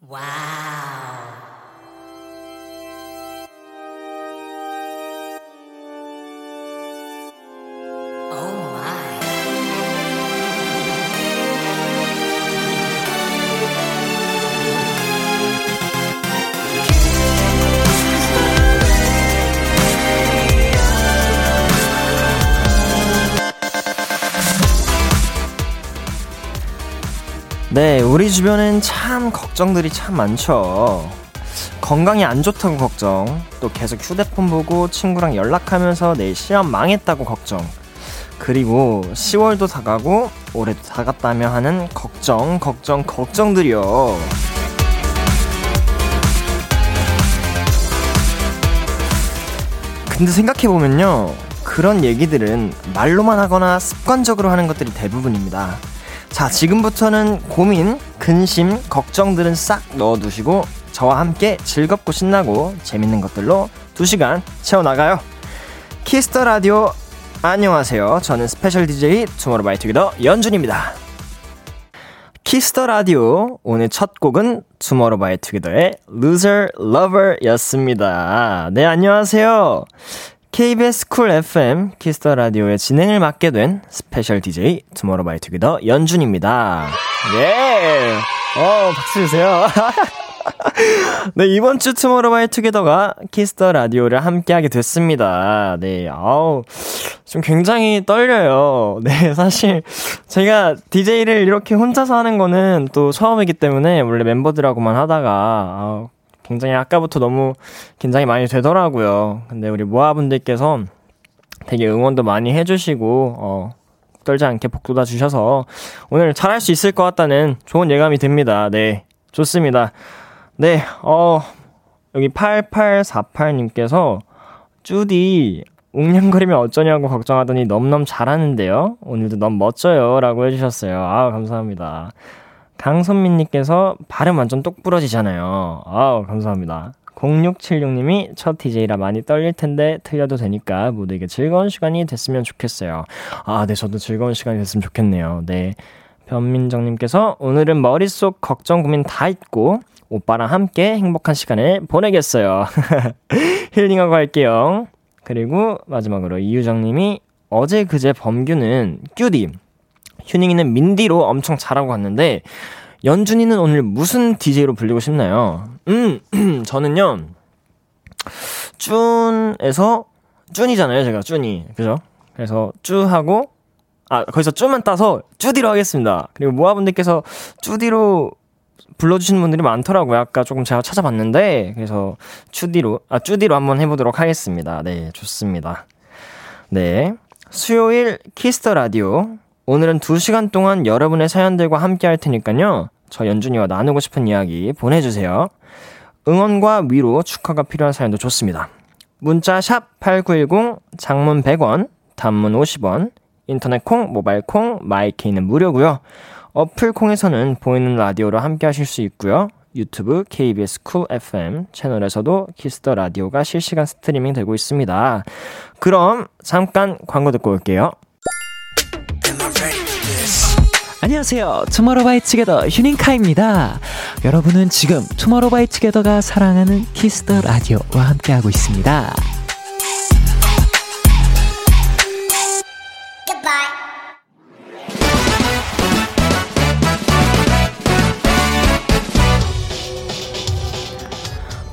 Wow. 네, 우리 주변엔 참 걱정들이 참 많죠. 건강이 안 좋다고 걱정, 또 계속 휴대폰 보고 친구랑 연락하면서 내 시험 망했다고 걱정, 그리고 10월도 다 가고 올해도 다 갔다며 하는 걱정, 걱정, 걱정들이요. 근데 생각해보면요. 그런 얘기들은 말로만 하거나 습관적으로 하는 것들이 대부분입니다. 자, 지금부터는 고민, 근심, 걱정들은 싹 넣어두시고 저와 함께 즐겁고 신나고 재밌는 것들로 2시간 채워나가요. 키스 더 라디오 안녕하세요. 저는 스페셜 DJ 투모로우바이투게더 연준입니다. 키스 더 라디오 오늘 첫 곡은 투모로우바이투게더의 Loser Lover 였습니다. 네, 안녕하세요. KBS 쿨 FM 키스 더 라디오의 진행을 맡게 된 스페셜 DJ 투모로우바이투게더 연준입니다. 예. 어, 박수 주세요. 네, 이번 주 투모로우바이투게더가 키스 더 라디오를 함께하게 됐습니다. 네, 아우, 좀 굉장히 떨려요. 네, 사실 제가 DJ를 이렇게 혼자서 하는 거는 또 처음이기 때문에 원래 멤버들하고만 하다가 아우, 굉장히 아까부터 너무 긴장이 많이 되더라고요. 근데 우리 모아분들께서 되게 응원도 많이 해주시고, 어, 떨지 않게 복돋아 주셔서 오늘 잘할 수 있을 것 같다는 좋은 예감이 듭니다. 네. 좋습니다. 네, 어, 여기 8848님께서 쭈디 웅냥거리면 어쩌냐고 걱정하더니 넘넘 잘하는데요. 오늘도 너무 멋져요. 라고 해주셨어요. 아 감사합니다. 강선민님께서 발음 완전 똑 부러지잖아요. 아우, 감사합니다. 0676님이 첫 DJ라 많이 떨릴 텐데 틀려도 되니까 모두에게 즐거운 시간이 됐으면 좋겠어요. 아, 네, 저도 즐거운 시간이 됐으면 좋겠네요. 네. 변민정님께서 오늘은 머릿속 걱정 고민 다 잊고 오빠랑 함께 행복한 시간을 보내겠어요. 힐링하고 갈게요. 그리고 마지막으로 이유정님이 어제 그제 범규는 큐디 휴닝이는 민디로 엄청 잘하고 갔는데 연준이는 오늘 무슨 DJ로 불리고 싶나요? 음, 저는요. 쭌에서 쭌이잖아요, 제가 쭌이. 그죠? 그래서 쭈하고 아, 거기서 쭈만 따서 쭈디로 하겠습니다. 그리고 모아분들께서 쭈디로 불러주시는 분들이 많더라고요. 아까 조금 제가 찾아봤는데, 그래서 쭈디로, 아, 쭈디로 한번 해보도록 하겠습니다. 네, 좋습니다. 네. 수요일 키스 더 라디오. 오늘은 2시간 동안 여러분의 사연들과 함께 할 테니까요. 저 연준이와 나누고 싶은 이야기 보내주세요. 응원과 위로 축하가 필요한 사연도 좋습니다. 문자 샵 8910, 장문 100원, 단문 50원, 인터넷 콩, 모바일 콩, 마이케이는 무료고요. 어플 콩에서는 보이는 라디오로 함께 하실 수 있고요. 유튜브 KBS 쿨 FM 채널에서도 키스 더 라디오가 실시간 스트리밍 되고 있습니다. 그럼 잠깐 광고 듣고 올게요. 안녕하세요. 투모로우바이투게더 휴닝카이입니다. 여러분은 지금 투모로우바이투게더가 사랑하는 키스 더 라디오와 함께하고 있습니다.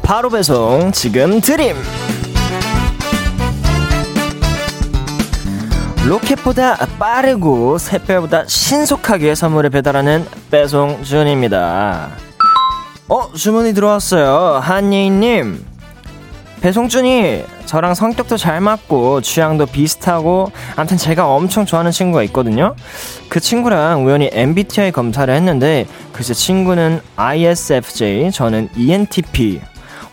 바로 배송 지금 드림 로켓보다 빠르고 샛별보다 신속하게 선물을 배달하는 배송준입니다. 어 주문이 들어왔어요. 한예인님. 배송준이 저랑 성격도 잘 맞고 취향도 비슷하고 아무튼 제가 엄청 좋아하는 친구가 있거든요. 그 친구랑 우연히 MBTI 검사를 했는데 글쎄 친구는 ISFJ 저는 ENTP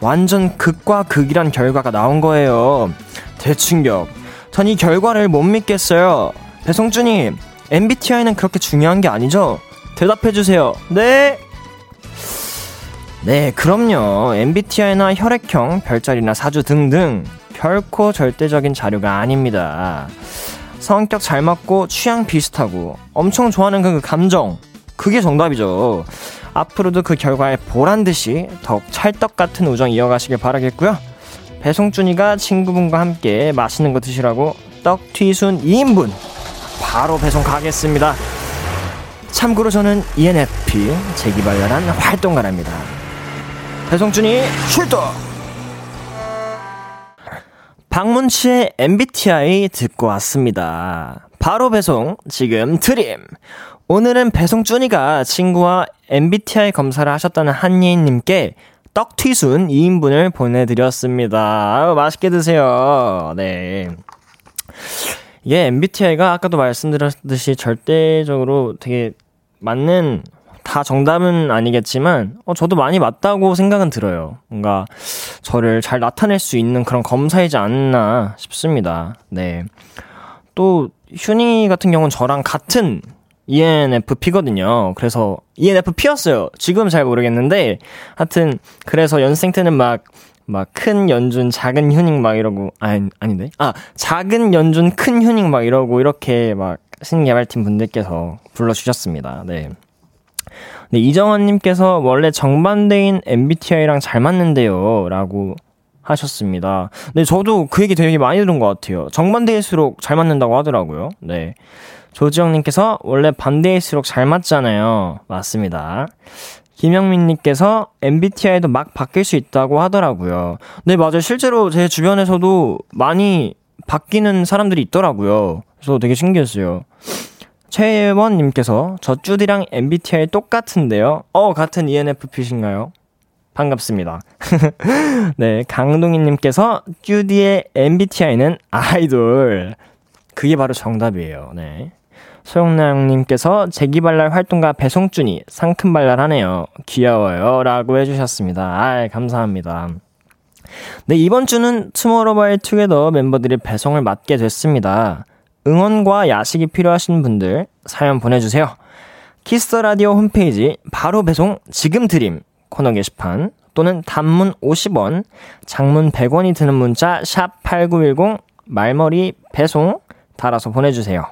완전 극과 극이란 결과가 나온 거예요. 대충격. 전 이 결과를 못 믿겠어요. 배송준님, MBTI는 그렇게 중요한 게 아니죠? 대답해주세요. 네! 네, 그럼요. MBTI나 혈액형, 별자리나 사주 등등 결코 절대적인 자료가 아닙니다. 성격 잘 맞고 취향 비슷하고 엄청 좋아하는 그 감정 그게 정답이죠. 앞으로도 그 결과에 보란 듯이 더욱 찰떡 같은 우정 이어가시길 바라겠고요. 배송준이가 친구분과 함께 맛있는 거 드시라고 떡튀순 2인분 바로 배송 가겠습니다. 참고로 저는 ENFP 재기발랄한 활동가랍니다. 배송준이 출동! 박문치의 MBTI 듣고 왔습니다. 바로 배송 지금 드림. 오늘은 배송준이가 친구와 MBTI 검사를 하셨다는 한예인님께 떡튀순 2인분을 보내드렸습니다. 아유, 맛있게 드세요. 네. 이게 MBTI가 아까도 말씀드렸듯이 절대적으로 되게 맞는 다 정답은 아니겠지만, 어, 저도 많이 맞다고 생각은 들어요. 뭔가 저를 잘 나타낼 수 있는 그런 검사이지 않나 싶습니다. 네. 또, 휴닝이 같은 경우는 저랑 같은 ENFP거든요. 그래서 ENFP였어요. 지금 잘 모르겠는데 하여튼 그래서 연생 때는 막 막 큰 연준 작은 휴닝 막 이러고 아니 아닌데 아 작은 연준 큰 휴닝 막 이러고 이렇게 막 신개발팀 분들께서 불러주셨습니다. 네. 네, 이정원님께서 원래 정반대인 MBTI랑 잘 맞는데요. 라고 하셨습니다. 네, 저도 그 얘기 되게 많이 들은 것 같아요. 정반대일수록 잘 맞는다고 하더라고요. 네. 조지영님께서 원래 반대일수록 잘 맞잖아요. 맞습니다. 김영민님께서 MBTI도 막 바뀔 수 있다고 하더라고요. 네, 맞아요. 실제로 제 주변에서도 많이 바뀌는 사람들이 있더라고요. 그래서 되게 신기했어요. 최원님께서 저 쭈디랑 MBTI 똑같은데요. 어, 같은 ENFP신가요? 반갑습니다. 네, 강동희님께서 쭈디의 MBTI는 아이돌. 그게 바로 정답이에요. 네. 소영나영님께서 재기발랄 활동가 배송준이 상큼발랄하네요. 귀여워요. 라고 해주셨습니다. 아 감사합니다. 네, 이번 주는 투모로우바이투게더 멤버들이 배송을 맡게 됐습니다. 응원과 야식이 필요하신 분들 사연 보내주세요. 키스 더 라디오 홈페이지 바로 배송 지금 드림 코너 게시판 또는 단문 50원, 장문 100원이 드는 문자 샵 8910 말머리 배송 달아서 보내주세요.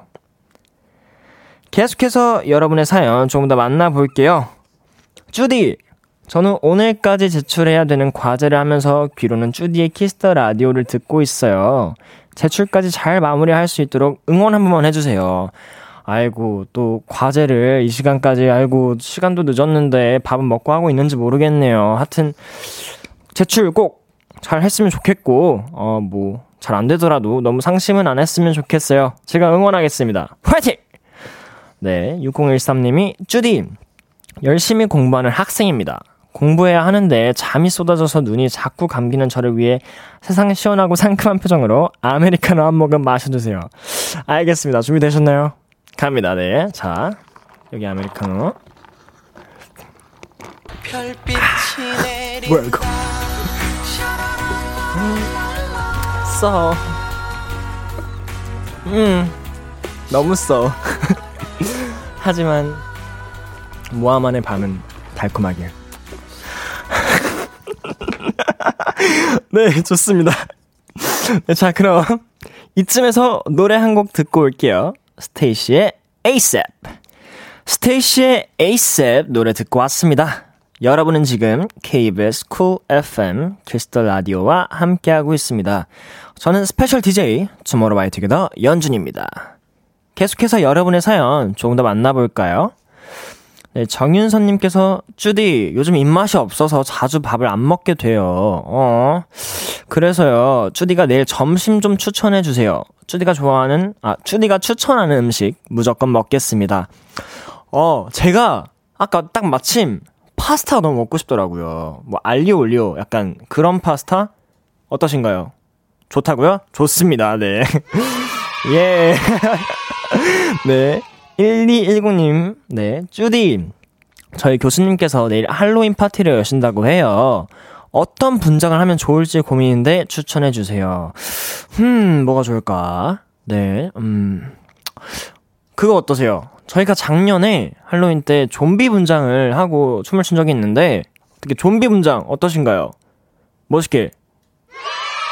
계속해서 여러분의 사연 조금 더 만나볼게요. 쭈디! 저는 오늘까지 제출해야 되는 과제를 하면서 귀로는 쭈디의 키스 더 라디오를 듣고 있어요. 제출까지 잘 마무리할 수 있도록 응원 한 번만 해주세요. 아이고, 또 과제를 이 시간까지, 아이고, 시간도 늦었는데 밥은 먹고 하고 있는지 모르겠네요. 하여튼, 제출 꼭 잘 했으면 좋겠고, 어, 뭐, 잘 안 되더라도 너무 상심은 안 했으면 좋겠어요. 제가 응원하겠습니다. 화이팅! 네, 6013님이, 쭈디, 열심히 공부하는 학생입니다. 공부해야 하는데 잠이 쏟아져서 눈이 자꾸 감기는 저를 위해 세상 시원하고 상큼한 표정으로 아메리카노 한 모금 마셔주세요. 알겠습니다. 준비되셨나요? 갑니다. 네. 자, 여기 아메리카노. 별빛이 뭐야 이거? 써. 음, 너무 써. 하지만 모아만의 밤은 달콤하게. 네, 좋습니다. 네, 자, 그럼 이쯤에서 노래 한 곡 듣고 올게요. 스테이시의 ASAP. 스테이씨의 ASAP 노래 듣고 왔습니다. 여러분은 지금 KBS 쿨 FM 키스 더 라디오와 함께하고 있습니다. 저는 스페셜 DJ 투모로우바이투게더 연준입니다. 계속해서 여러분의 사연 조금 더 만나볼까요? 네, 정윤선님께서, 쭈디, 요즘 입맛이 없어서 자주 밥을 안 먹게 돼요. 어. 그래서요, 쭈디가 내일 점심 좀 추천해주세요. 쭈디가 좋아하는, 아, 쭈디가 추천하는 음식 무조건 먹겠습니다. 어, 제가 아까 딱 마침 파스타가 너무 먹고 싶더라고요. 뭐, 알리오 올리오, 약간 그런 파스타? 어떠신가요? 좋다고요? 좋습니다, 네. 예. 네. 1219님, 네, 쭈디. 저희 교수님께서 내일 할로윈 파티를 여신다고 해요. 어떤 분장을 하면 좋을지 고민인데 추천해주세요. 음, 뭐가 좋을까? 네, 음. 그거 어떠세요? 저희가 작년에 할로윈 때 좀비 분장을 하고 춤을 춘 적이 있는데, 어떻게 좀비 분장 어떠신가요? 멋있게.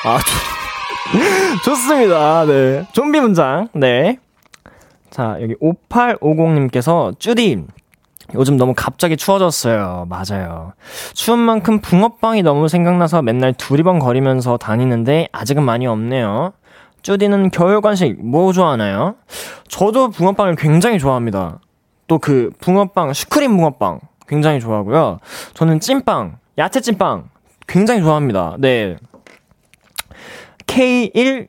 아, 좋, 좋습니다. 네. 좀비 분장. 네. 자, 여기 5850님께서, 쭈디, 요즘 너무 갑자기 추워졌어요. 맞아요. 추운 만큼 붕어빵이 너무 생각나서 맨날 두리번 거리면서 다니는데 아직은 많이 없네요. 쭈디는 겨울 간식 뭐 좋아하나요? 저도 붕어빵을 굉장히 좋아합니다. 또 그 붕어빵, 슈크림 붕어빵 굉장히 좋아하고요. 저는 찐빵, 야채 찐빵 굉장히 좋아합니다. 네. K1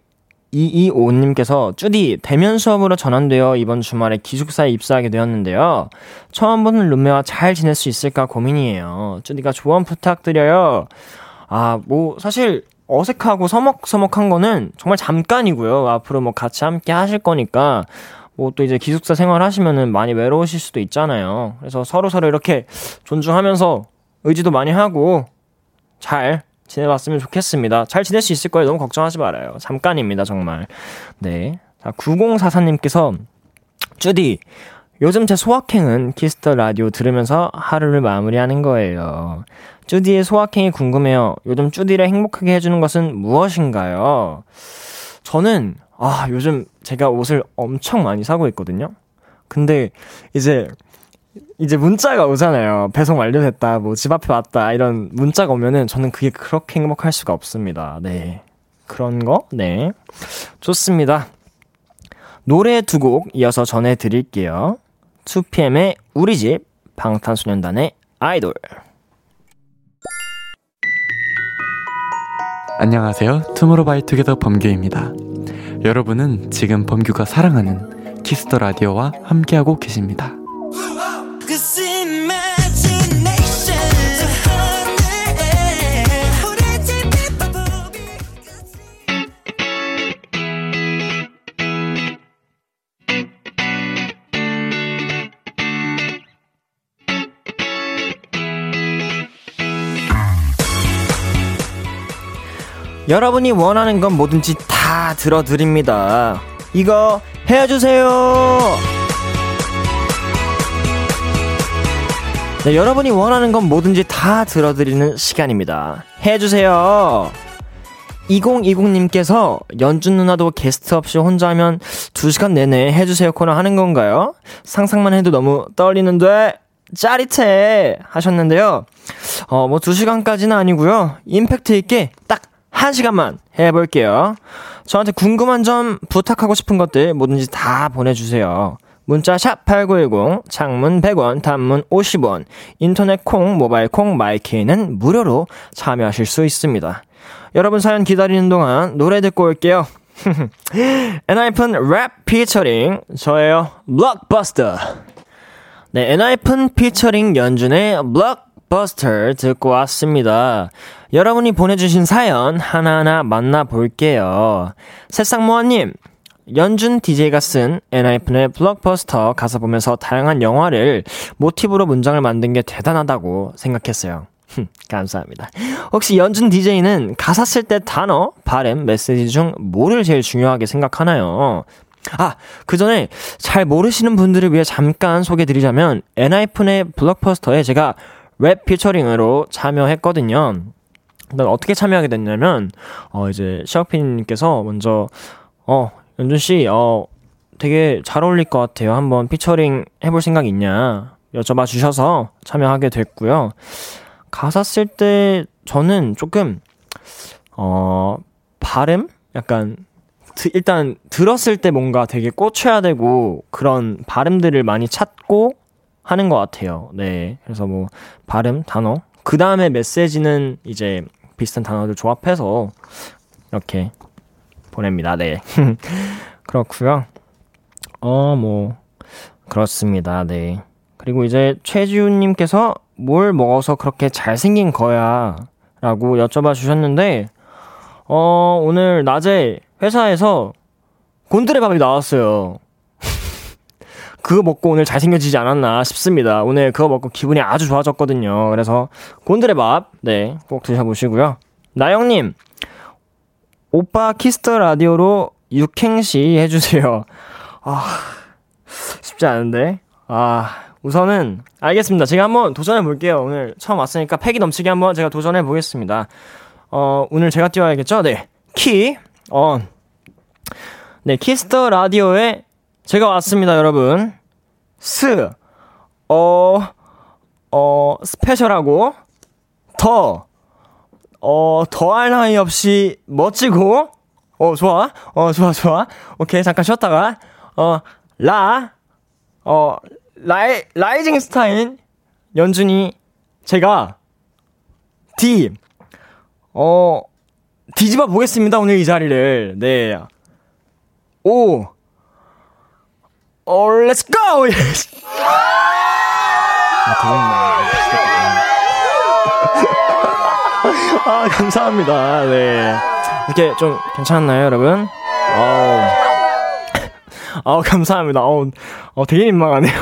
225님께서 쭈디 대면 수업으로 전환되어 이번 주말에 기숙사에 입사하게 되었는데요. 처음 보는 룸메와 잘 지낼 수 있을까 고민이에요. 쭈디가 조언 부탁드려요. 아, 뭐 사실 어색하고 서먹서먹한 거는 정말 잠깐이고요. 앞으로 뭐 같이 함께 하실 거니까 뭐 또 이제 기숙사 생활 하시면은 많이 외로우실 수도 있잖아요. 그래서 서로 서로 이렇게 존중하면서 의지도 많이 하고 잘 지내봤으면 좋겠습니다. 잘 지낼 수 있을 거예요. 너무 걱정하지 말아요. 잠깐입니다, 정말. 네. 자, 9044님께서, 쭈디, 요즘 제 소확행은 키스 더 라디오 들으면서 하루를 마무리하는 거예요. 쭈디의 소확행이 궁금해요. 요즘 쭈디를 행복하게 해주는 것은 무엇인가요? 저는, 아, 요즘 제가 옷을 엄청 많이 사고 있거든요? 근데 이제 이제 문자가 오잖아요. 배송 완료됐다, 뭐 집 앞에 왔다, 이런 문자가 오면은 저는 그게 그렇게 행복할 수가 없습니다. 네. 그런 거? 네. 좋습니다. 노래 두 곡 이어서 전해드릴게요. 2PM의 우리 집, 방탄소년단의 아이돌. 안녕하세요. 투모로우바이투게더 범규입니다. 여러분은 지금 범규가 사랑하는 키스 더 라디오와 함께하고 계십니다. 여러분이 원하는 건 뭐든지 다 들어드립니다. 이거 해주세요! 네, 여러분이 원하는 건 뭐든지 다 들어드리는 시간입니다. 해주세요! 2020님께서 연준 누나도 게스트 없이 혼자 하면 2시간 내내 해주세요 코너 하는 건가요? 상상만 해도 너무 떨리는데 짜릿해 하셨는데요. 어, 뭐 2시간까지는 아니고요. 임팩트 있게 딱 1시간만 해볼게요. 저한테 궁금한 점, 부탁하고 싶은 것들 뭐든지 다 보내주세요. 문자 샵8910, 장문 100원, 단문 50원, 인터넷 콩, 모바일 콩, 마이케이는 무료로 참여하실 수 있습니다. 여러분 사연 기다리는 동안 노래 듣고 올게요. 엔하이픈 랩 피처링 저예요. 블록버스터. 네, 엔하이픈 피처링 연준의 블록버스터 듣고 왔습니다. 여러분이 보내주신 사연 하나하나 만나볼게요. 새싹모아님, 연준 DJ가 쓴 엔하이픈의 블록버스터 가사 보면서 다양한 영화를 모티브로 문장을 만든 게 대단하다고 생각했어요. 감사합니다. 혹시 연준 DJ는 가사 쓸 때 단어, 발음, 메시지 중 뭐를 제일 중요하게 생각하나요? 아, 그 전에 잘 모르시는 분들을 위해 잠깐 소개 드리자면, 엔하이픈의 블록버스터에 제가 랩 피처링으로 참여했거든요. 난 어떻게 참여하게 됐냐면, 어, 이제, 시혁 피디님께서 먼저, 어, 연준 씨, 어, 되게 잘 어울릴 것 같아요. 한번 피처링 해볼 생각 있냐? 여쭤봐 주셔서 참여하게 됐고요. 가사 쓸 때 저는 조금, 어, 발음? 약간, 드, 일단 들었을 때 뭔가 되게 꽂혀야 되고 그런 발음들을 많이 찾고 하는 것 같아요. 네. 그래서 뭐, 발음, 단어. 그 다음에 메시지는 이제 비슷한 단어들 조합해서 이렇게 보냅니다. 네. 그렇고요. 어, 뭐 그렇습니다. 네. 그리고 이제 최지훈 님께서 뭘 먹어서 그렇게 잘생긴 거야? 라고 여쭤봐 주셨는데 어, 오늘 낮에 회사에서 곤드레밥이 나왔어요. 그거 먹고 오늘 잘생겨지지 않았나 싶습니다. 오늘 그거 먹고 기분이 아주 좋아졌거든요. 그래서 곤드레 밥, 네, 꼭 드셔보시고요. 나영님, 오빠 키스터 라디오로 육행시 해주세요. 아, 쉽지 않은데. 아, 우선은, 알겠습니다. 제가 한번 도전해 볼게요. 오늘 처음 왔으니까 패기 넘치게 한번 제가 도전해 보겠습니다. 어, 오늘 제가 띄워야겠죠? 네. 키, 어. 네, 키스터 라디오에 제가 왔습니다, 여러분. 스, 어, 어, 스페셜하고, 더, 어, 더할 나위 없이 멋지고, 어, 좋아. 어, 좋아, 좋아. 오케이, 잠깐 쉬었다가, 어, 라, 어, 라이, rising star인, 연준이, 제가, 디, 어, 뒤집어 보겠습니다, 오늘 이 자리를. 네. 오, 어, let's go! 아. 아, 감사합니다. 네. 이렇게 좀 괜찮았나요, 여러분? 아우, 감사합니다. 어우, 어, 되게 민망하네요.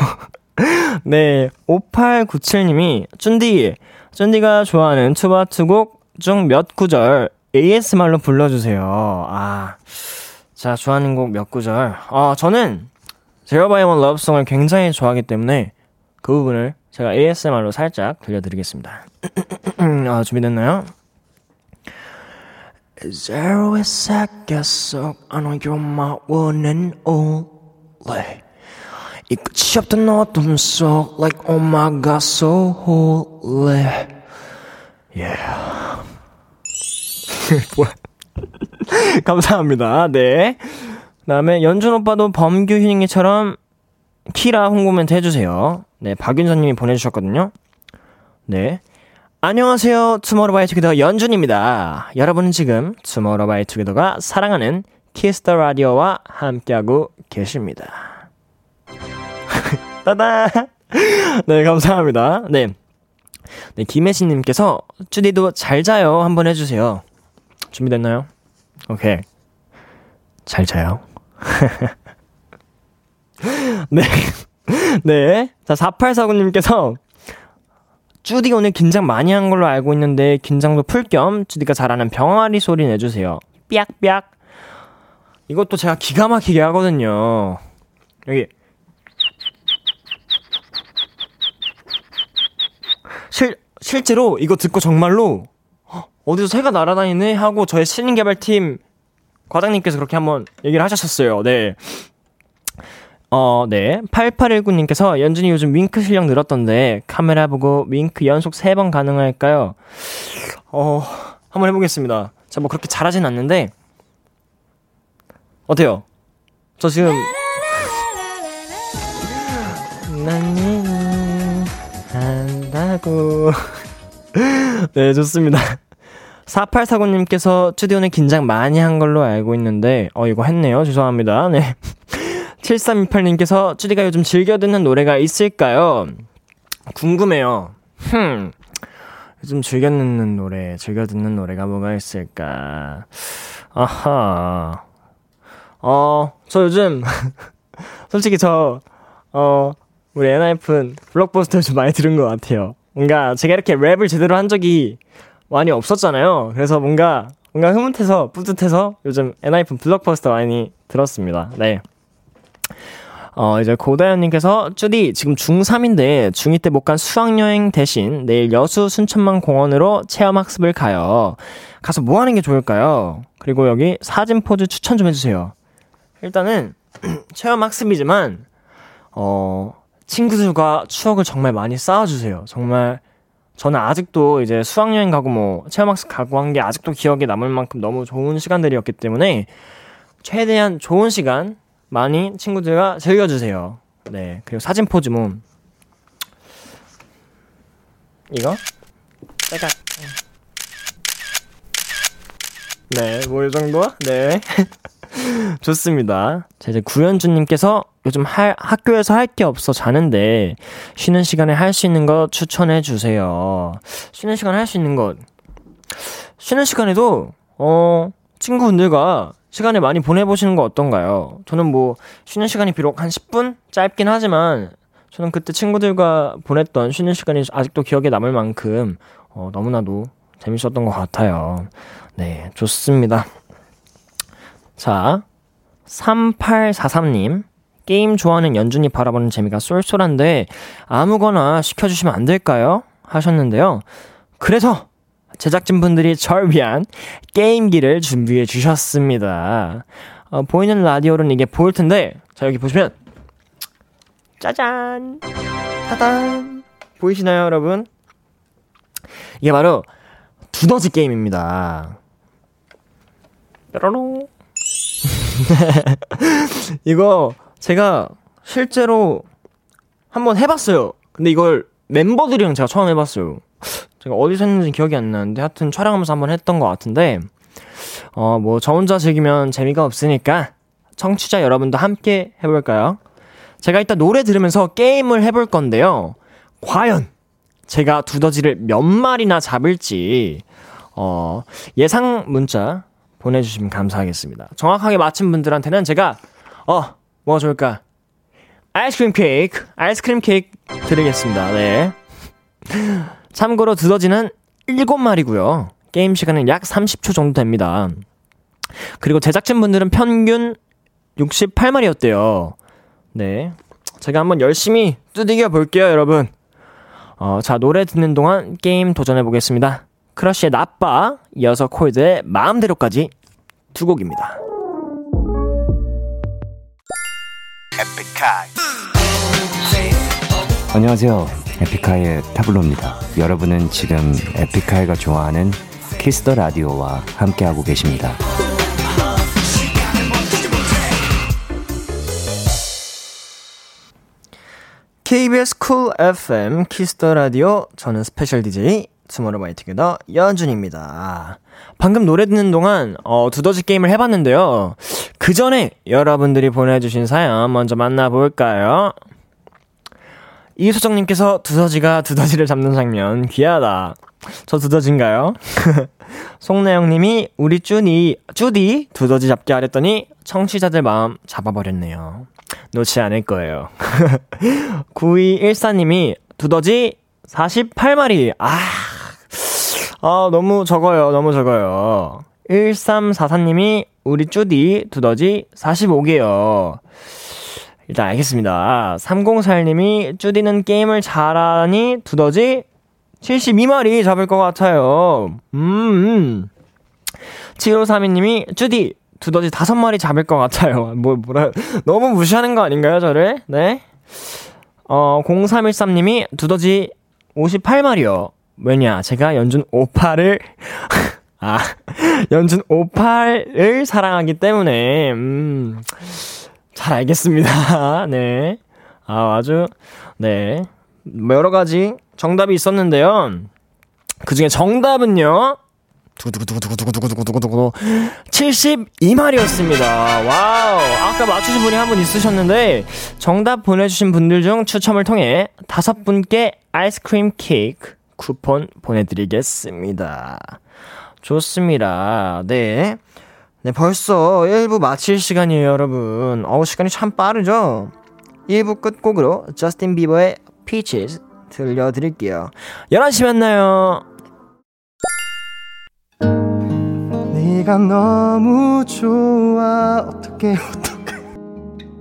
네. 5897님이, 쭌디, 쭌디가 좋아하는 투바투곡 중 몇 구절 ASMR로 불러주세요. 아. 자, 좋아하는 곡 몇 구절. 아, 저는 Zero by One Lovesong을 굉장히 좋아하기 때문에 그 부분을 제가 ASMR로 살짝 들려드리겠습니다. 아, 준비됐나요? Zero so I know you're my one and only. 이 끝이 없던 어둠 속, like oh my god, so holy. Yeah. 감사합니다. 네. 다음에 연준 오빠도 범규 휴닝이처럼 키라 홍보 멘트 해주세요. 네, 박윤서님이 보내주셨거든요. 네. 안녕하세요. 투모로우바이투게더 연준입니다. 여러분은 지금 투모로우바이투게더가 사랑하는 키스터 라디오와 함께하고 계십니다. 따다. 네, 감사합니다. 네. 네, 김혜신님께서 쭈디도 잘 자요 한번 해주세요. 준비됐나요? 오케이. 잘 자요. 네. 네. 자, 4849님께서 쭈디가 오늘 긴장 많이 한 걸로 알고 있는데 긴장도 풀 겸 쭈디가 잘하는 병아리 소리 내주세요. 삐약삐약. 이것도 제가 기가 막히게 하거든요. 여기. 실, 실제로 이거 듣고 정말로 어디서 새가 날아다니네 하고 저의 신인개발팀 과장님께서 그렇게 한번 얘기를 하셨었어요. 네. 어, 네. 8819님께서 연준이 요즘 윙크 실력 늘었던데 카메라 보고 윙크 연속 3번 가능할까요? 어, 한번 해보겠습니다. 제가 뭐 그렇게 잘하진 않는데 어때요? 저 지금 난 한다고 네, 좋습니다. 4849님께서 스튜디오는 긴장 많이 한 걸로 알고 있는데, 어, 이거 했네요. 죄송합니다. 네. 7328님께서 쭈디가 요즘 즐겨 듣는 노래가 있을까요? 궁금해요. 흠. 요즘 즐겨 듣는 노래, 즐겨 듣는 노래가 뭐가 있을까? 아하. 어, 저 요즘, 솔직히 저, 어, 우리 엔하이픈 블록버스터 좀 많이 들은 것 같아요. 뭔가 제가 이렇게 랩을 제대로 한 적이 많이 없었잖아요. 그래서 뭔가, 뭔가 흐뭇해서, 뿌듯해서 요즘 엔하이픈 블록버스터 많이 들었습니다. 네. 어, 이제 고다현님께서, 쭈디, 지금 중3인데 중2 때 못 간 수학여행 대신 내일 여수 순천만 공원으로 체험학습을 가요. 가서 뭐 하는 게 좋을까요? 그리고 여기 사진 포즈 추천 좀 해주세요. 일단은, 체험학습이지만, 어, 친구들과 추억을 정말 많이 쌓아주세요. 정말, 저는 아직도 이제 수학여행 가고 뭐 체험학습 가고 한 게 아직도 기억에 남을 만큼 너무 좋은 시간들이었기 때문에 최대한 좋은 시간 많이 친구들과 즐겨주세요. 네. 그리고 사진 포즈 뭐. 이거? 내가. 네, 뭐 이 정도? 네. 좋습니다. 자, 이제 구현주님께서 요즘 할, 학교에서 할 게 없어 자는데 쉬는 시간에 할 수 있는 거 추천해 주세요. 쉬는 시간에 할 수 있는 것. 쉬는 시간에도, 어, 친구분들과 시간을 많이 보내보시는 거 어떤가요? 저는 뭐, 쉬는 시간이 비록 한 10분? 짧긴 하지만, 저는 그때 친구들과 보냈던 쉬는 시간이 아직도 기억에 남을 만큼, 어, 너무나도 재밌었던 것 같아요. 네, 좋습니다. 자, 3843님. 게임 좋아하는 연준이 바라보는 재미가 쏠쏠한데 아무거나 시켜주시면 안 될까요? 하셨는데요. 그래서 제작진분들이 절 위한 게임기를 준비해 주셨습니다. 어, 보이는 라디오로는 이게 보일 텐데, 자, 여기 보시면, 짜잔! 따단! 보이시나요, 여러분? 이게 바로 두더지 게임입니다. 뾰로롱. 이거 제가 실제로 한번 해봤어요. 근데 이걸 멤버들이랑 제가 처음 해봤어요. 제가 어디서 했는지 기억이 안 나는데 하여튼 촬영하면서 한번 했던 것 같은데 어 뭐 저 혼자 즐기면 재미가 없으니까 청취자 여러분도 함께 해볼까요? 제가 이따 노래 들으면서 게임을 해볼 건데요. 과연 제가 두더지를 몇 마리나 잡을지 어 예상 문자 보내주시면 감사하겠습니다. 정확하게 맞힌 분들한테는 제가 어 뭐가 좋을까 아이스크림 케이크 아이스크림 케이크 드리겠습니다. 네. 참고로 두더지는 7마리고요. 게임 시간은 약 30초 정도 됩니다. 그리고 제작진분들은 평균 68마리였대요. 네. 제가 한번 열심히 두들겨 볼게요, 여러분. 어, 자, 노래 듣는 동안 게임 도전해 보겠습니다. 크러쉬의 나빠, 이어서 콜드의 마음대로까지 두 곡입니다. 안녕하세요. 에픽하이의 타블로입니다. 여러분은 지금 에픽하이가 좋아하는 키스터 라디오와 함께하고 계십니다. KBS 쿨 FM 키스터 라디오 저는 스페셜 DJ 투모로우바이투게더 연준입니다. 방금 노래 듣는 동안 어, 두더지 게임을 해봤는데요. 그 전에 여러분들이 보내주신 사연 먼저 만나볼까요? 이소정님께서 두더지가 두더지를 잡는 장면 귀하다. 저 두더지인가요? 송나영님이 우리 쭈니 쭈디 두더지 잡기 하랬더니 청취자들 마음 잡아버렸네요. 놓지 않을 거예요. 9214님이 두더지 48마리. 아, 아, 너무 적어요. 너무 적어요. 1344님이 우리 쭈디 두더지 45개요. 일단 알겠습니다. 3041님이 쭈디는 게임을 잘하니 두더지 72마리 잡을 것 같아요. 음. 7532님이 음. 쭈디 두더지 다섯 마리 잡을 것 같아요. 뭐, 뭐라, 너무 무시하는 거 아닌가요, 저를? 네. 어, 0313님이 두더지 58마리요. 왜냐, 제가 연준 오파를, 아, 연준 오팔을 사랑하기 때문에, 음, 잘 알겠습니다. 네. 아, 아주, 네. 뭐 여러 가지 정답이 있었는데요. 그 중에 정답은요, 두구두구두구두구두구두구두구두구 72마리였습니다. 와우. 아까 맞추신 분이 한 분 있으셨는데 정답 보내주신 분들 중 추첨을 통해 다섯 분께 아이스크림 케이크 쿠폰 보내드리겠습니다. 좋습니다. 네. 네, 벌써 1부 마칠 시간이에요, 여러분. 어우, 시간이 참 빠르죠? 1부 끝곡으로 저스틴 비버의 Peaches 들려드릴게요. 11시 만나요. 네가 너무 좋아 어떻게 어떻게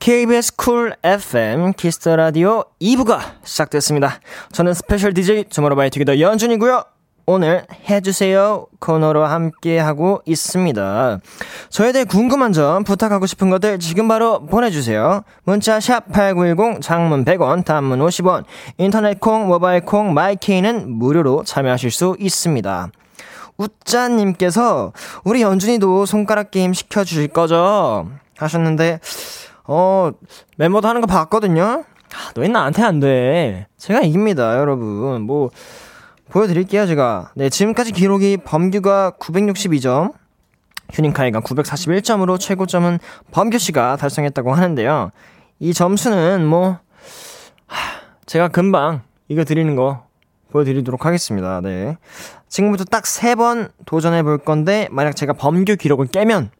KBS 쿨 FM 키스터 라디오 2부가 시작됐습니다. 저는 스페셜 DJ 투모로우바이투게더 연준이고요. 오늘 해주세요 코너로 함께 하고 있습니다. 저에 대해 궁금한 점, 부탁하고 싶은 것들 지금 바로 보내주세요. 문자 샵 #8910 장문 100원, 단문 50원, 인터넷 콩, 모바일 콩, 마이케이는 무료로 참여하실 수 있습니다. 우짜님께서 우리 연준이도 손가락 게임 시켜주실 거죠? 하셨는데 어, 멤버도 하는 거 봤거든요? 아, 너희 나한테 안 돼. 제가 이깁니다, 여러분. 뭐, 보여드릴게요, 제가. 네, 지금까지 기록이 범규가 962점, 휴닝카이가 941점으로 최고점은 범규씨가 달성했다고 하는데요. 이 점수는 뭐, 하, 제가 금방 이거 드리는 거 보여드리도록 하겠습니다. 네. 지금부터 딱 세 번 도전해 볼 건데, 만약 제가 범규 기록을 깨면,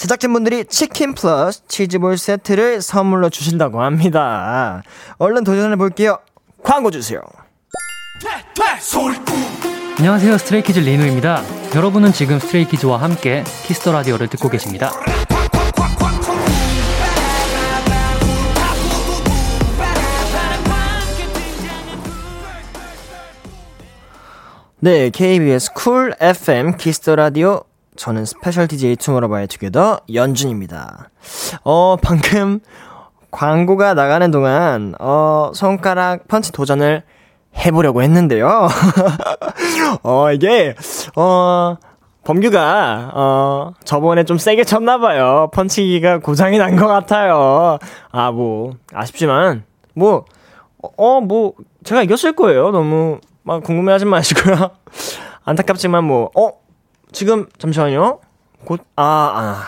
제작진분들이 치킨 플러스 치즈볼 세트를 선물로 주신다고 합니다. 얼른 도전해 볼게요. 광고 주세요. 안녕하세요. 스트레이키즈 리노입니다. 여러분은 지금 스트레이키즈와 함께 키스 더 라디오를 듣고 계십니다. 네, KBS 쿨 FM 키스 더 라디오 저는 스페셜 DJ 투모로우바이투게더 연준입니다. 어, 방금 광고가 나가는 동안 어, 손가락 펀치 도전을 해보려고 했는데요. 어, 이게 어 범규가 어 저번에 좀 세게 쳤나봐요. 펀치기가 고장이 난 것 같아요. 아 뭐 아쉽지만 뭐 어뭐 어, 뭐, 제가 이겼을 거예요. 너무 막 궁금해 하지 마시고요. 안타깝지만 뭐 어 지금 잠시만요. 곧 아 아,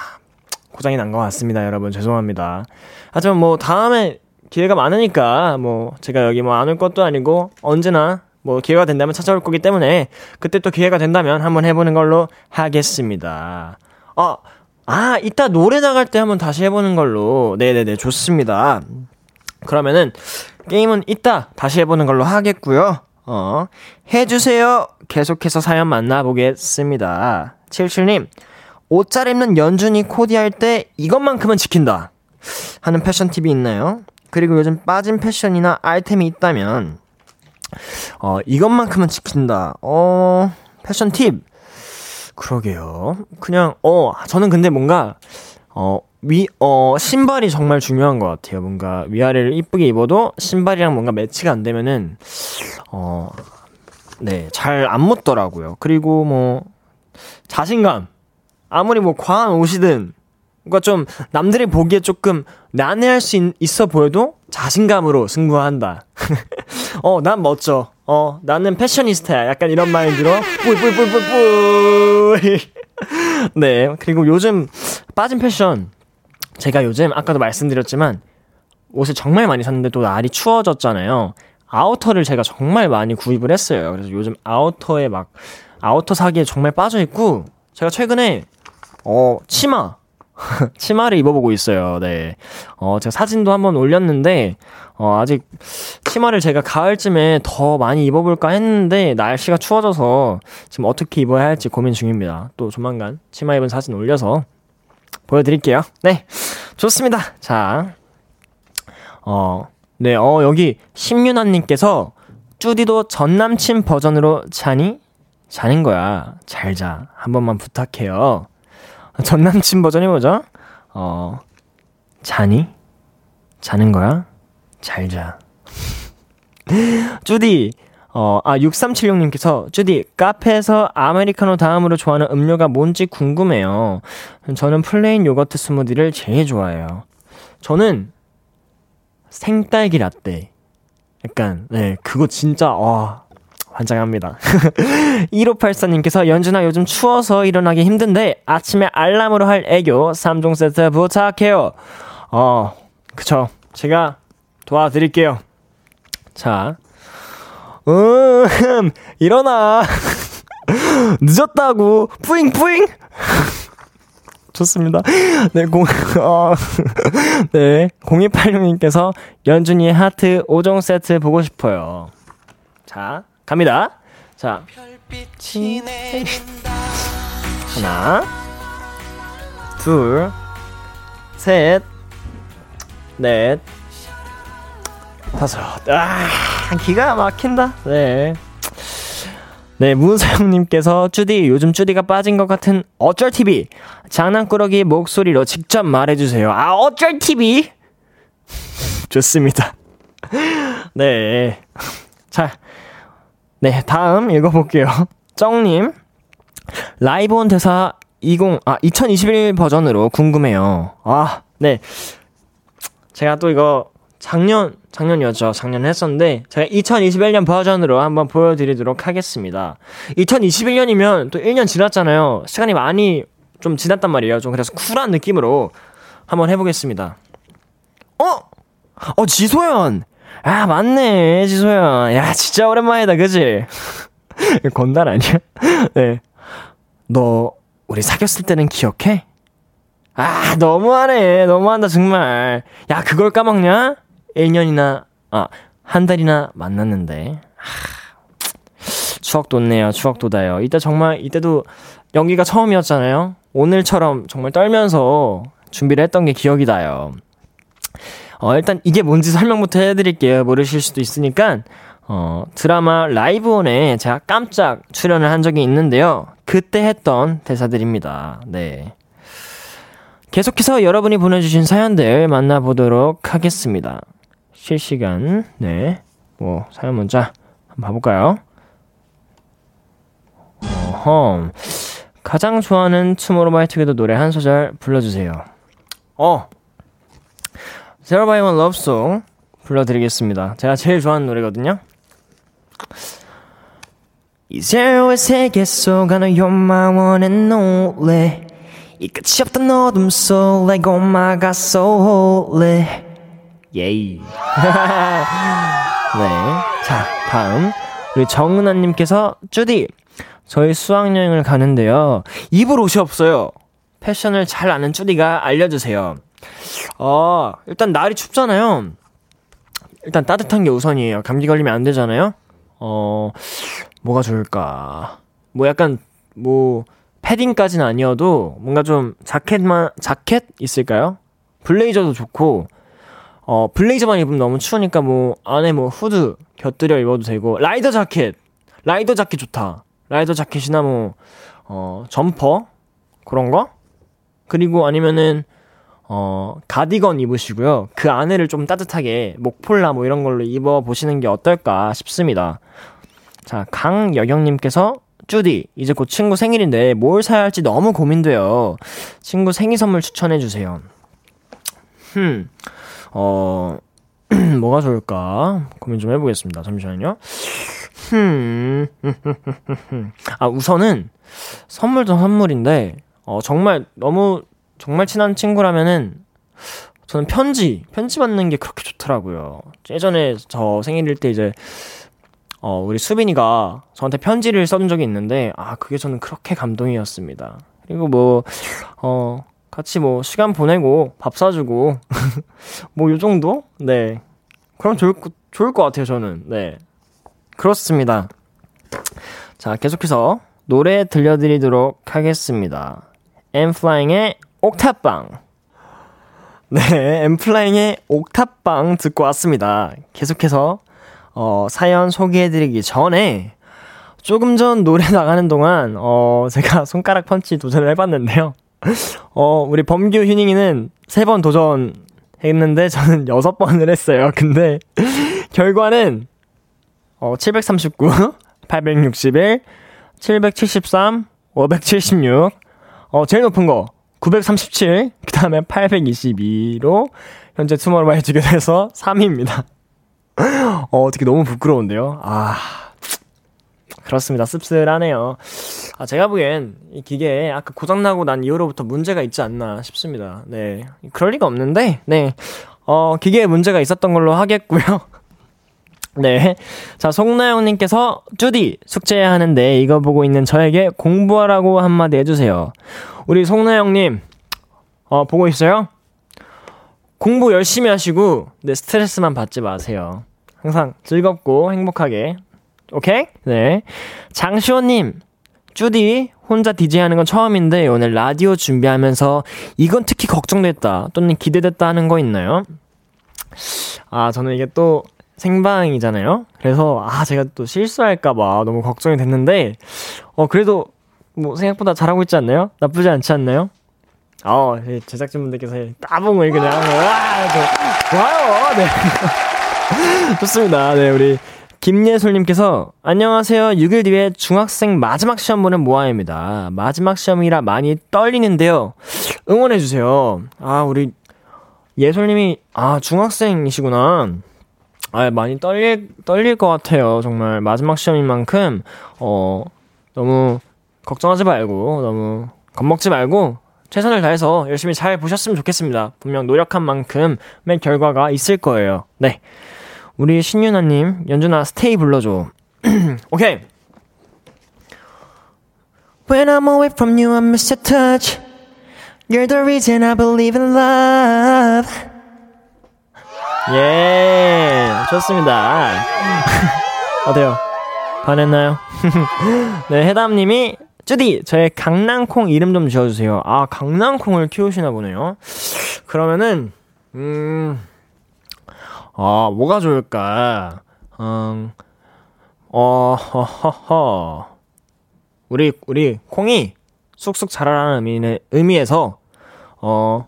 고장이 난 것 같습니다, 여러분 죄송합니다. 하지만 뭐 다음에 기회가 많으니까 뭐 제가 여기 뭐 안 올 것도 아니고 언제나 뭐 기회가 된다면 찾아올 거기 때문에 그때 또 기회가 된다면 한번 해보는 걸로 하겠습니다. 아, 아, 이따 노래 나갈 때 한번 다시 해보는 걸로. 네네네, 좋습니다. 그러면은 게임은 이따 다시 해보는 걸로 하겠고요. 어, 해주세요. 계속해서 사연 만나보겠습니다. 77님, 옷 잘 입는 연준이 코디할 때 이것만큼은 지킨다. 하는 패션 팁이 있나요? 그리고 요즘 빠진 패션이나 아이템이 있다면, 어, 이것만큼은 지킨다. 어, 패션 팁. 그러게요. 그냥, 어, 저는 근데 뭔가, 어, 위, 어, 신발이 정말 중요한 것 같아요. 뭔가 위아래를 이쁘게 입어도 신발이랑 뭔가 매치가 안 되면은, 어, 네, 잘 안 묻더라고요. 그리고 뭐, 자신감. 아무리 뭐 과한 옷이든, 그러니까 좀 남들이 보기에 조금 난해할 수 있, 어 보여도 자신감으로 승부한다. 어, 난 멋져. 어, 나는 패셔니스타야. 약간 이런 마인드로 뿔뿔뿔뿔뿔. 네, 그리고 요즘 빠진 패션 제가 요즘 아까도 말씀드렸지만 옷을 정말 많이 샀는데 또 날이 추워졌잖아요. 아우터를 제가 정말 많이 구입을 했어요. 그래서 요즘 아우터에 막 아우터 사기에 정말 빠져 있고 제가 최근에 어 치마 치마를 입어보고 있어요. 네. 어, 제가 사진도 한번 올렸는데, 어, 아직 치마를 제가 가을쯤에 더 많이 입어볼까 했는데, 날씨가 추워져서 지금 어떻게 입어야 할지 고민 중입니다. 또 조만간 치마 입은 사진 올려서 보여드릴게요. 네. 좋습니다. 자. 어, 네, 어, 여기 심윤아님께서 쭈디도 전 남친 버전으로 자니? 자는 거야. 잘 자. 한 번만 부탁해요. 전 남친 버전이 뭐죠? 어, 자니? 자는 거야? 잘 자. 쭈디, 어, 아, 6376님께서, 쭈디, 카페에서 아메리카노 다음으로 좋아하는 음료가 뭔지 궁금해요. 저는 플레인 요거트 스무디를 제일 좋아해요. 저는 생딸기 라떼. 약간, 네, 그거 진짜, 와, 환장합니다. 1584님께서 연준아 요즘 추워서 일어나기 힘든데 아침에 알람으로 할 애교 3종 세트 부탁해요. 어, 그쵸. 제가 도와드릴게요. 자. 음, 일어나. 늦었다고. 뿌잉, 뿌잉. 좋습니다. 네, 공, 어, 네. 0286님께서 연준이의 하트 5종 세트 보고 싶어요. 자. 갑니다. 자. 하나, 둘, 셋, 넷, 다섯. 아, 기가 막힌다. 네. 네, 문서영님께서 쭈디, 요즘 쭈디가 빠진 것 같은 어쩔 TV. 장난꾸러기 목소리로 직접 말해주세요. 아, 어쩔 TV? 좋습니다. 네. 자, 네, 다음 읽어볼게요. 쩡님. 라이브 온 대사 20, 아, 2021 버전으로 궁금해요. 아, 네. 제가 또 이거 작년, 작년이었죠. 작년 했었는데, 제가 2021년 버전으로 한번 보여드리도록 하겠습니다. 2021년이면 또 1년 지났잖아요. 시간이 많이 좀 지났단 말이에요. 좀 그래서 쿨한 느낌으로 한번 해보겠습니다. 어? 어, 지소연! 아, 맞네, 지소야. 야, 진짜 오랜만이다, 그지? 건달 아니야? 네. 너, 우리 사귀었을 때는 기억해? 아, 너무하네. 너무한다, 정말. 야, 그걸 까먹냐? 1년이나, 아, 한 달이나 만났는데. 아, 추억 돋네요. 추억 돋아요. 이때 정말, 이때도 연기가 처음이었잖아요. 오늘처럼 정말 떨면서 준비를 했던 게 기억이 나요. 어, 일단 이게 뭔지 설명부터 해드릴게요. 모르실 수도 있으니까. 어, 드라마 라이브온에 제가 깜짝 출연을 한 적이 있는데요. 그때 했던 대사들입니다. 네. 계속해서 여러분이 보내주신 사연들 만나보도록 하겠습니다. 실시간, 네. 뭐, 사연 문자 한번 봐볼까요? 어허. 가장 좋아하는 투모로우바이투게더 노래 한 소절 불러주세요. 어! Love Song 불러드리겠습니다. 제가 제일 좋아하는 노래거든요. 이제의 세계 속 one and only 이 끝이 없던 어둠 속 Like oh my god so holy 예이 네. 자, 다음. 우리 정은아님께서, 쭈디, 저희 수학여행을 가는데요. 입을 옷이 없어요. 패션을 잘 아는 쭈디가 알려주세요. 어, 일단 날이 춥잖아요. 일단 따뜻한 게 우선이에요. 감기 걸리면 안 되잖아요. 어, 뭐가 좋을까. 뭐 약간, 뭐, 패딩까지는 아니어도 뭔가 좀 자켓만, 자켓 있을까요? 블레이저도 좋고, 어, 블레이저만 입으면 너무 추우니까 뭐, 안에 뭐, 후드 곁들여 입어도 되고, 라이더 자켓! 라이더 자켓 좋다. 라이더 자켓이나 뭐, 어, 점퍼? 그런 거? 그리고 아니면은, 어, 가디건 입으시고요. 그 안에를 좀 따뜻하게, 목폴라 뭐 이런 걸로 입어보시는 게 어떨까 싶습니다. 자, 강여경님께서, 쭈디, 이제 곧 친구 생일인데 뭘 사야 할지 너무 고민돼요. 친구 생일 선물 추천해주세요. 흠. 어, 뭐가 좋을까? 고민 좀 해보겠습니다. 잠시만요. 흠. 아, 우선은, 선물도 선물인데, 어, 정말, 너무, 정말 친한 친구라면은, 저는 편지, 편지 받는 게 그렇게 좋더라고요. 예전에 저 생일일 때 이제, 어, 우리 수빈이가 저한테 편지를 써준 적이 있는데, 아, 그게 저는 그렇게 감동이었습니다. 그리고 뭐, 어, 같이 뭐 시간 보내고 밥 사주고 뭐 요 정도? 네. 그럼 좋을 좋을 것 같아요 저는. 네. 그렇습니다. 자 계속해서 노래 들려드리도록 하겠습니다. 엠플라잉의 옥탑방. 네, 엠플라잉의 옥탑방 듣고 왔습니다. 계속해서 어, 사연 소개해드리기 전에 조금 전 노래 나가는 동안 어, 제가 손가락 펀치 도전을 해봤는데요. 어, 우리 범규 휴닝이는 세 번 도전했는데 저는 여섯 번을 했어요. 근데 결과는 어, 739, 861, 773, 576, 어, 제일 높은 거 937, 그 다음에 822로 현재 투모로우바이투게더에서 3위입니다. 어, 어떻게 너무 부끄러운데요? 아, 그렇습니다. 씁쓸하네요. 아, 제가 보기엔 이 기계에 아까 고장나고 난 이후로부터 문제가 있지 않나 싶습니다. 네. 그럴 리가 없는데, 네. 어, 기계에 문제가 있었던 걸로 하겠고요. 네. 자, 송나영님께서, 쭈디, 숙제해야 하는데 이거 보고 있는 저에게 공부하라고 한마디 해주세요. 우리 송나영님, 어, 보고 있어요? 공부 열심히 하시고, 네, 스트레스만 받지 마세요. 항상 즐겁고 행복하게 오케이? 네. 장시원님, 쭈디, 혼자 DJ 하는 건 처음인데 오늘 라디오 준비하면서 이건 특히 걱정됐다 또는 기대됐다 하는 거 있나요? 아, 저는 이게 또 생방이잖아요? 그래서, 아, 제가 또 실수할까봐 너무 걱정이 됐는데, 어, 그래도 뭐 생각보다 잘하고 있지 않나요? 나쁘지 않지 않나요? 어, 제작진분들께서 따봉을 그냥, 와, 좋아요! 네. 좋습니다. 네, 우리 김예솔님께서 안녕하세요. 6일 뒤에 중학생 마지막 시험 보는 모아입니다. 마지막 시험이라 많이 떨리는데요. 응원해 주세요. 아 우리 예솔님이 아 중학생이시구나. 아 많이 떨릴 떨릴 것 같아요. 정말 마지막 시험인 만큼 어 너무 걱정하지 말고 너무 겁먹지 말고 최선을 다해서 열심히 잘 보셨으면 좋겠습니다. 분명 노력한 만큼의 결과가 있을 거예요. 네. 우리 신윤아님, 연준아, 스테이 불러줘. 오케이. When I'm away from you, I miss your touch. You're the reason I believe in love. 예, 좋습니다. 어때요? 반했나요? 네, 해담님이 쭈디 저의 강낭콩 이름 좀 지어주세요. 아 강낭콩을 키우시나 보네요. 그러면은 음. 아 뭐가 좋을까? 음. 어, 허허허. 우리, 우리, 콩이 쑥쑥 자라라는 의미, 의미에서, 어,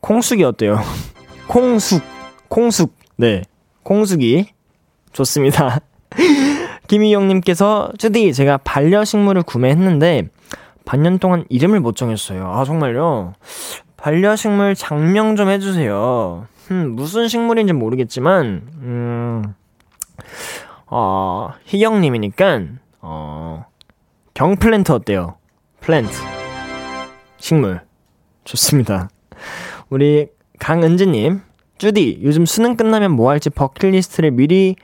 콩숙이 어때요? 콩숙, 콩숙, 네. 콩숙이. 좋습니다. 김희영님께서, 쯔디, 제가 반려식물을 구매했는데, 반년 동안 이름을 못 정했어요. 아, 정말요? 반려식물 장명 좀 해주세요. 음, 무슨 식물인지 모르겠지만, 음, 어, 희경님이니까, 어, 경플랜트 어때요? 플랜트. 식물. 좋습니다. 우리 강은지님, 쭈디, 요즘 수능 끝나면 뭐 할지 버킷리스트를 미리,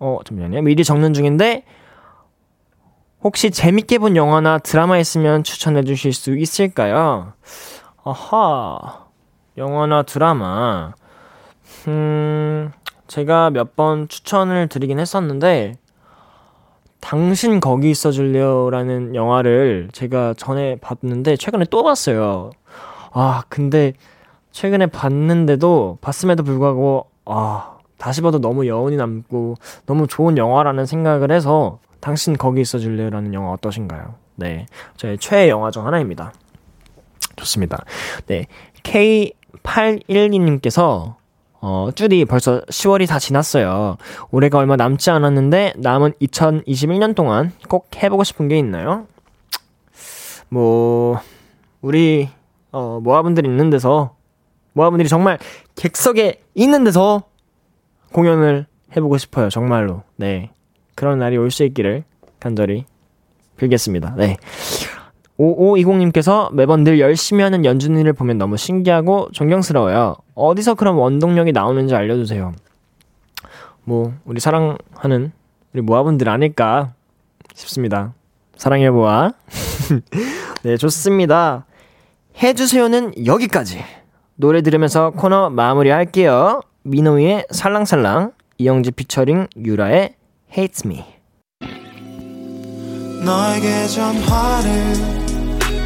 어, 잠시만요. 미리 적는 중인데, 혹시 재밌게 본 영화나 드라마 있으면 추천해 주실 수 있을까요? 아하, 영화나 드라마. 음, 제가 몇 번 추천을 드리긴 했었는데, 당신 거기 있어 줄래요? 라는 영화를 제가 전에 봤는데, 최근에 또 봤어요. 아, 근데, 최근에 봤는데도, 봤음에도 불구하고, 아, 다시 봐도 너무 여운이 남고, 너무 좋은 영화라는 생각을 해서, 당신 거기 있어 줄래요? 라는 영화 어떠신가요? 네. 저의 최애 영화 중 하나입니다. 좋습니다. 네. K812님께서, 어, 쭈디 벌써 10월이 다 지났어요. 올해가 얼마 남지 않았는데 남은 2021년 동안 꼭 해보고 싶은 게 있나요? 뭐, 우리, 어, 모아분들 있는 데서, 모아분들이 정말 객석에 있는 데서 공연을 해보고 싶어요. 정말로. 네. 그런 날이 올 수 있기를 간절히 빌겠습니다. 네. 5520님께서 매번 늘 열심히 하는 연준이를 보면 너무 신기하고 존경스러워요. 어디서 그런 원동력이 나오는지 알려주세요. 뭐, 우리 사랑하는 우리 모아분들 아닐까 싶습니다. 사랑해, 모아. 네, 좋습니다. 해주세요는 여기까지. 노래 들으면서 코너 마무리 할게요. 민호의 살랑살랑, 이영지 피처링 유라의 Hates Me.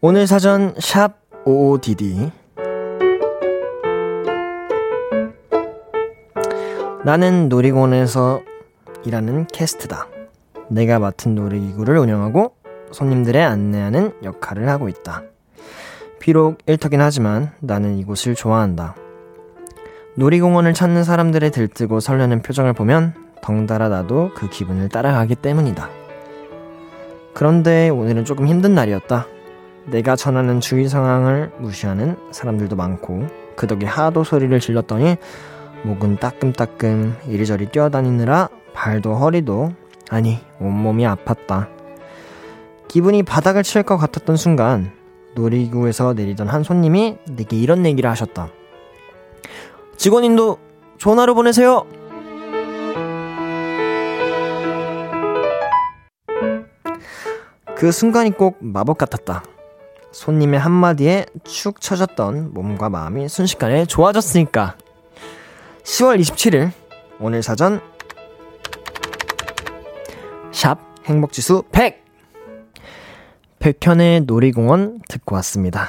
오늘 사전 샵 55DD 나는 놀이공원에서 일하는 캐스트다. 내가 맡은 놀이기구를 운영하고 손님들의 안내하는 역할을 하고 있다. 비록 일터긴 하지만 나는 이곳을 좋아한다. 놀이공원을 찾는 사람들의 들뜨고 설레는 표정을 보면 덩달아 나도 그 기분을 따라가기 때문이다. 그런데 오늘은 조금 힘든 날이었다. 내가 전하는 주위 상황을 무시하는 사람들도 많고 그 덕에 하도 소리를 질렀더니 목은 따끔따끔 이리저리 뛰어다니느라 발도 허리도 아니 온몸이 아팠다. 기분이 바닥을 칠 것 같았던 순간 놀이기구에서 내리던 한 손님이 내게 이런 얘기를 하셨다. 직원님도 좋은 하루 보내세요. 그 순간이 꼭 마법 같았다. 손님의 한마디에 축 처졌던 몸과 마음이 순식간에 좋아졌으니까. 10월 27일 오늘 사전 샵 행복지수 100 백현의 놀이공원 듣고 왔습니다.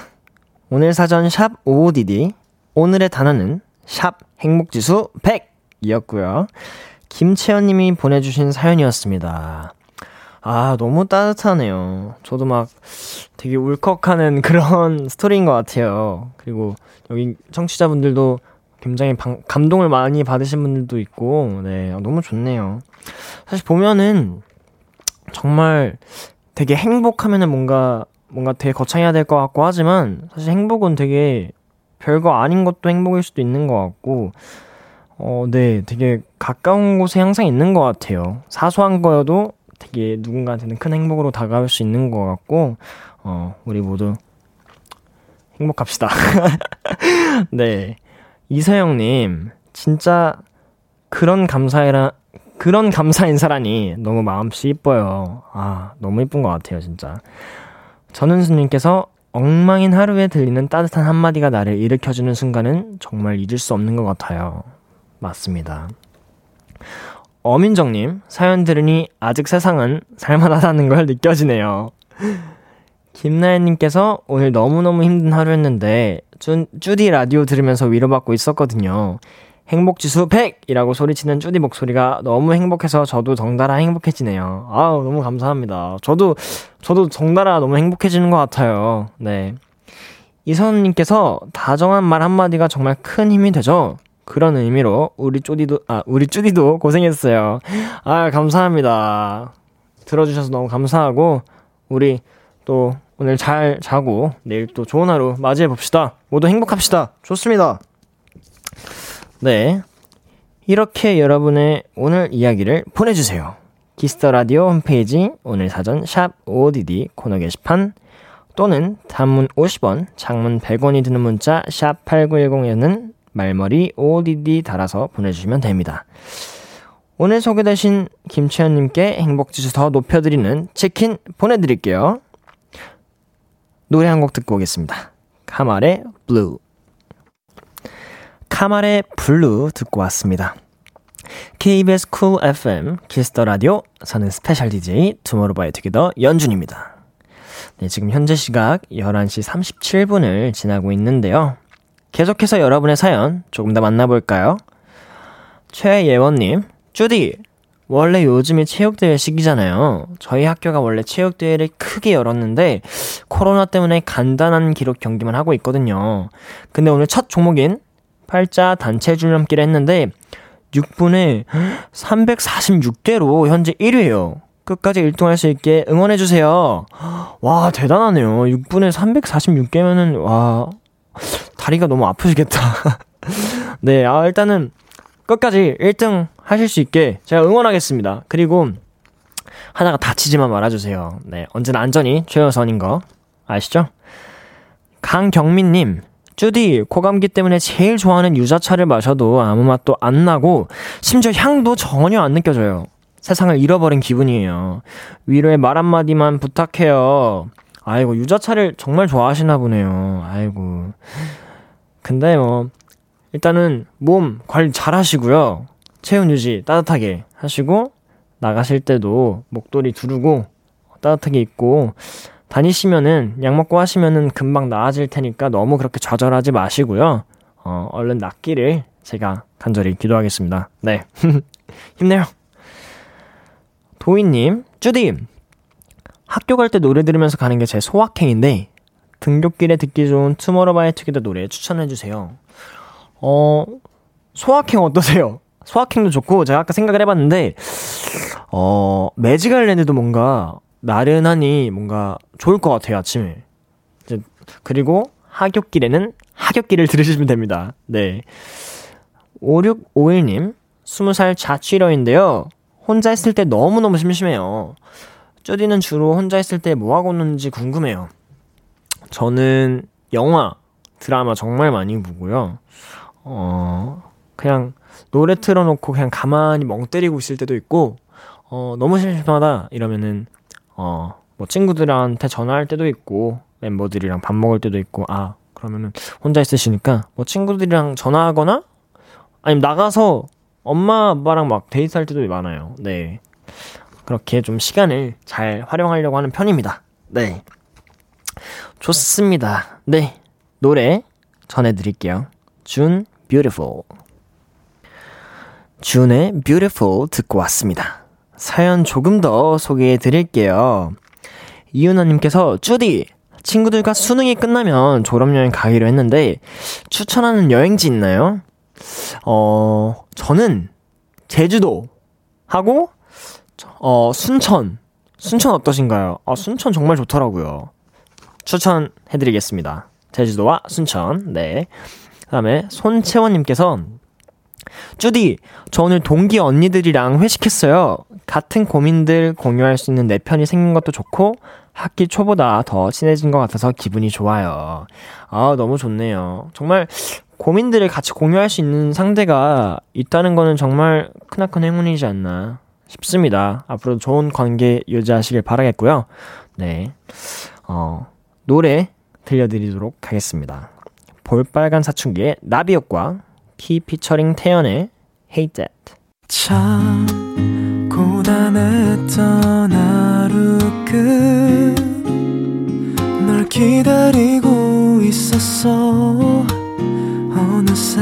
오늘 사전 샵 55DD 오늘의 단어는 샵 행복지수 100이었고요. 김채연님이 보내주신 사연이었습니다. 아, 너무 따뜻하네요. 저도 막 되게 울컥하는 그런 스토리인 것 같아요. 그리고 여기 청취자분들도 굉장히 방, 감동을 많이 받으신 분들도 있고, 네, 너무 좋네요. 사실 보면은 정말 되게 행복하면은 뭔가, 뭔가 되게 거창해야 될 것 같고 하지만 사실 행복은 되게 별거 아닌 것도 행복일 수도 있는 것 같고, 어, 네, 되게 가까운 곳에 항상 있는 것 같아요. 사소한 거여도 되게 누군가한테는 큰 행복으로 다가올 수 있는 것 같고, 어, 우리 모두 행복합시다. 네. 이서영님, 진짜 그런 감사해라, 그런 감사 인사라니 너무 마음씨 이뻐요. 아, 너무 이쁜 것 같아요, 진짜. 전은수님께서 엉망인 하루에 들리는 따뜻한 한마디가 나를 일으켜주는 순간은 정말 잊을 수 없는 것 같아요. 맞습니다. 어민정님, 사연 들으니 아직 세상은 살만하다는 걸 느껴지네요. 김나연님께서 오늘 너무너무 힘든 하루였는데, 쭈, 쭈디 라디오 들으면서 위로받고 있었거든요. 행복지수 100! 이라고 소리치는 쭈디 목소리가 너무 행복해서 저도 덩달아 행복해지네요. 아우, 너무 감사합니다. 저도, 저도 덩달아 너무 행복해지는 것 같아요. 네. 이선님께서 다정한 말 한마디가 정말 큰 힘이 되죠? 그런 의미로 우리 쪼디도, 아, 우리 쭈디도 고생했어요. 아, 감사합니다. 들어주셔서 너무 감사하고, 우리 또 오늘 잘 자고 내일 또 좋은 하루 맞이해 봅시다. 모두 행복합시다. 좋습니다. 네. 이렇게 여러분의 오늘 이야기를 보내주세요. 기스터 라디오 홈페이지 오늘 사전 샵 ODD 코너 게시판 또는 단문 50원, 장문 100원이 드는 문자 샵 8910에는 말머리 ODD 달아서 보내주시면 됩니다. 오늘 소개되신 김채연님께 행복지수 더 높여드리는 치킨 보내드릴게요. 노래 한 곡 듣고 오겠습니다. 카말의 블루. 카말의 블루 듣고 왔습니다. KBS 쿨 FM 키스 더 라디오 저는 스페셜 DJ 투모로우바이투게더 연준입니다. 네, 지금 현재 시각 11시 37분을 지나고 있는데요. 계속해서 여러분의 사연 조금 더 만나볼까요? 최예원님, 쭈디, 원래 요즘이 체육대회 시기잖아요. 저희 학교가 원래 체육대회를 크게 열었는데, 코로나 때문에 간단한 기록 경기만 하고 있거든요. 근데 오늘 첫 종목인 팔자 단체 줄넘기를 했는데, 6분에 346개로 현재 1위에요. 끝까지 1등 할 수 있게 응원해주세요. 와, 대단하네요. 6분에 346개면은, 와, 다리가 너무 아프시겠다. 네, 아, 일단은 끝까지 1등 하실 수 있게 제가 응원하겠습니다. 그리고 하다가 다치지만 말아주세요. 네, 언제나 안전이 최우선인 거 아시죠? 강경민님, 쭈디, 코감기 때문에 제일 좋아하는 유자차를 마셔도 아무 맛도 안 나고, 심지어 향도 전혀 안 느껴져요. 세상을 잃어버린 기분이에요. 위로의 말 한마디만 부탁해요. 아이고, 유자차를 정말 좋아하시나 보네요. 아이고. 근데 뭐, 일단은 몸 관리 잘 하시고요. 체온 유지 따뜻하게 하시고, 나가실 때도 목도리 두르고, 따뜻하게 입고, 다니시면은, 약 먹고 하시면은 금방 나아질 테니까 너무 그렇게 좌절하지 마시고요. 어, 얼른 낫기를 제가 간절히 기도하겠습니다. 네. 힘내요. 도희님, 쭈디, 학교 갈 때 노래 들으면서 가는 게 제 소확행인데, 등굣길에 듣기 좋은 투모로우바이 투게더 노래 추천해 주세요. 어, 소확행 어떠세요? 소확행도 좋고, 제가 아까 생각을 해봤는데, 어, 매직아일랜드도 뭔가, 나른하니 뭔가 좋을 것 같아요, 아침에. 이제, 그리고 하굣길에는 하굣길을 들으시면 됩니다. 네. 5651님, 20살 자취러인데요. 혼자 있을 때 너무너무 심심해요. 쪼디는 주로 혼자 있을 때 뭐 하고 노는지 궁금해요. 저는 영화, 드라마 정말 많이 보고요. 어, 그냥 노래 틀어놓고 그냥 가만히 멍 때리고 있을 때도 있고, 어, 너무 심심하다 이러면은, 어, 뭐 친구들한테 전화할 때도 있고, 멤버들이랑 밥 먹을 때도 있고, 아, 그러면은 혼자 있으시니까, 뭐 친구들이랑 전화하거나, 아니면 나가서 엄마, 아빠랑 막 데이트할 때도 많아요. 네. 그렇게 좀 시간을 잘 활용하려고 하는 편입니다. 네. 좋습니다. 네. 노래 전해드릴게요. 준, beautiful. 준의 beautiful 듣고 왔습니다. 사연 조금 더 소개해 드릴게요. 이윤아님께서, 쭈디, 친구들과 수능이 끝나면 졸업여행 가기로 했는데, 추천하는 여행지 있나요? 어, 저는 제주도 하고 어, 순천. 순천 어떠신가요? 아, 순천 정말 좋더라고요. 추천해드리겠습니다. 제주도와 순천. 네. 그 다음에 손채원님께서 쭈디, 저 오늘 동기 언니들이랑 회식했어요. 같은 고민들 공유할 수 있는 내 편이 생긴 것도 좋고, 학기 초보다 더 친해진 것 같아서 기분이 좋아요. 아, 너무 좋네요. 정말 고민들을 같이 공유할 수 있는 상대가 있다는 거는 정말 크나큰 행운이지 않나 싶습니다. 앞으로 좋은 관계 유지하시길 바라겠고요. 네. 어, 노래 들려드리도록 하겠습니다. 볼빨간 사춘기의 나비 효과, 키 피처링 태연의 Hate That. 참 고단했던 하루 끝널 기다리고 있었어 어느새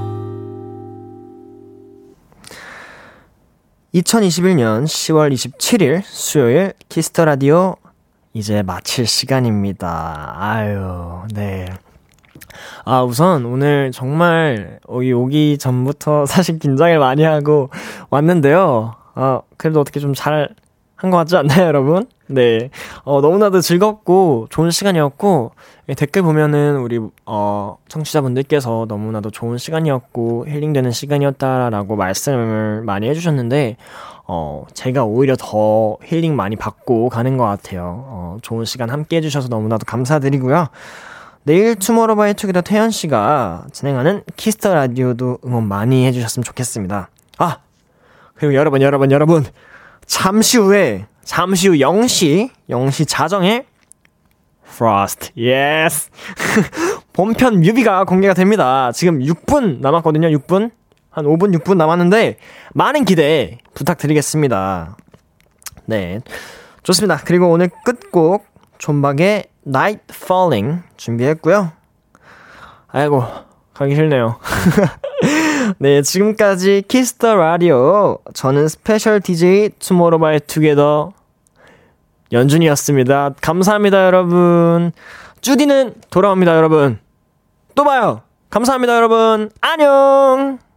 2021년 10월 27일 수요일 키스 더 라디오 이제 마칠 시간입니다. 아유, 네. 아, 우선 오늘 정말 여기 오기 전부터 사실 긴장을 많이 하고 왔는데요. 아, 그래도 어떻게 좀 잘 한 것 같지 않나요, 여러분? 네. 어, 너무나도 즐겁고 좋은 시간이었고, 댓글 보면은 우리, 어, 청취자분들께서 너무나도 좋은 시간이었고, 힐링되는 시간이었다라고 말씀을 많이 해주셨는데, 어, 제가 오히려 더 힐링 많이 받고 가는 것 같아요. 어, 좋은 시간 함께 해주셔서 너무나도 감사드리고요. 내일 투모로우바이투게더 태현 씨가 진행하는 키스 더 라디오도 응원 많이 해주셨으면 좋겠습니다. 아 그리고 여러분 여러분 여러분 잠시 후에 잠시 후 0시 0시 자정에 Frost의 본편 뮤비가 공개가 됩니다. 지금 6분 남았거든요. 6분 한 5분 6분 남았는데 많은 기대 부탁드리겠습니다. 네 좋습니다. 그리고 오늘 끝곡 존박의 Night Falling 준비했고요. 아이고 가기 싫네요. 네, 지금까지 키스 더 라디오 저는 스페셜 DJ 투모로우바이투게더 연준이었습니다. 감사합니다, 여러분. 쭈디는 돌아옵니다, 여러분. 또 봐요. 감사합니다, 여러분. 안녕.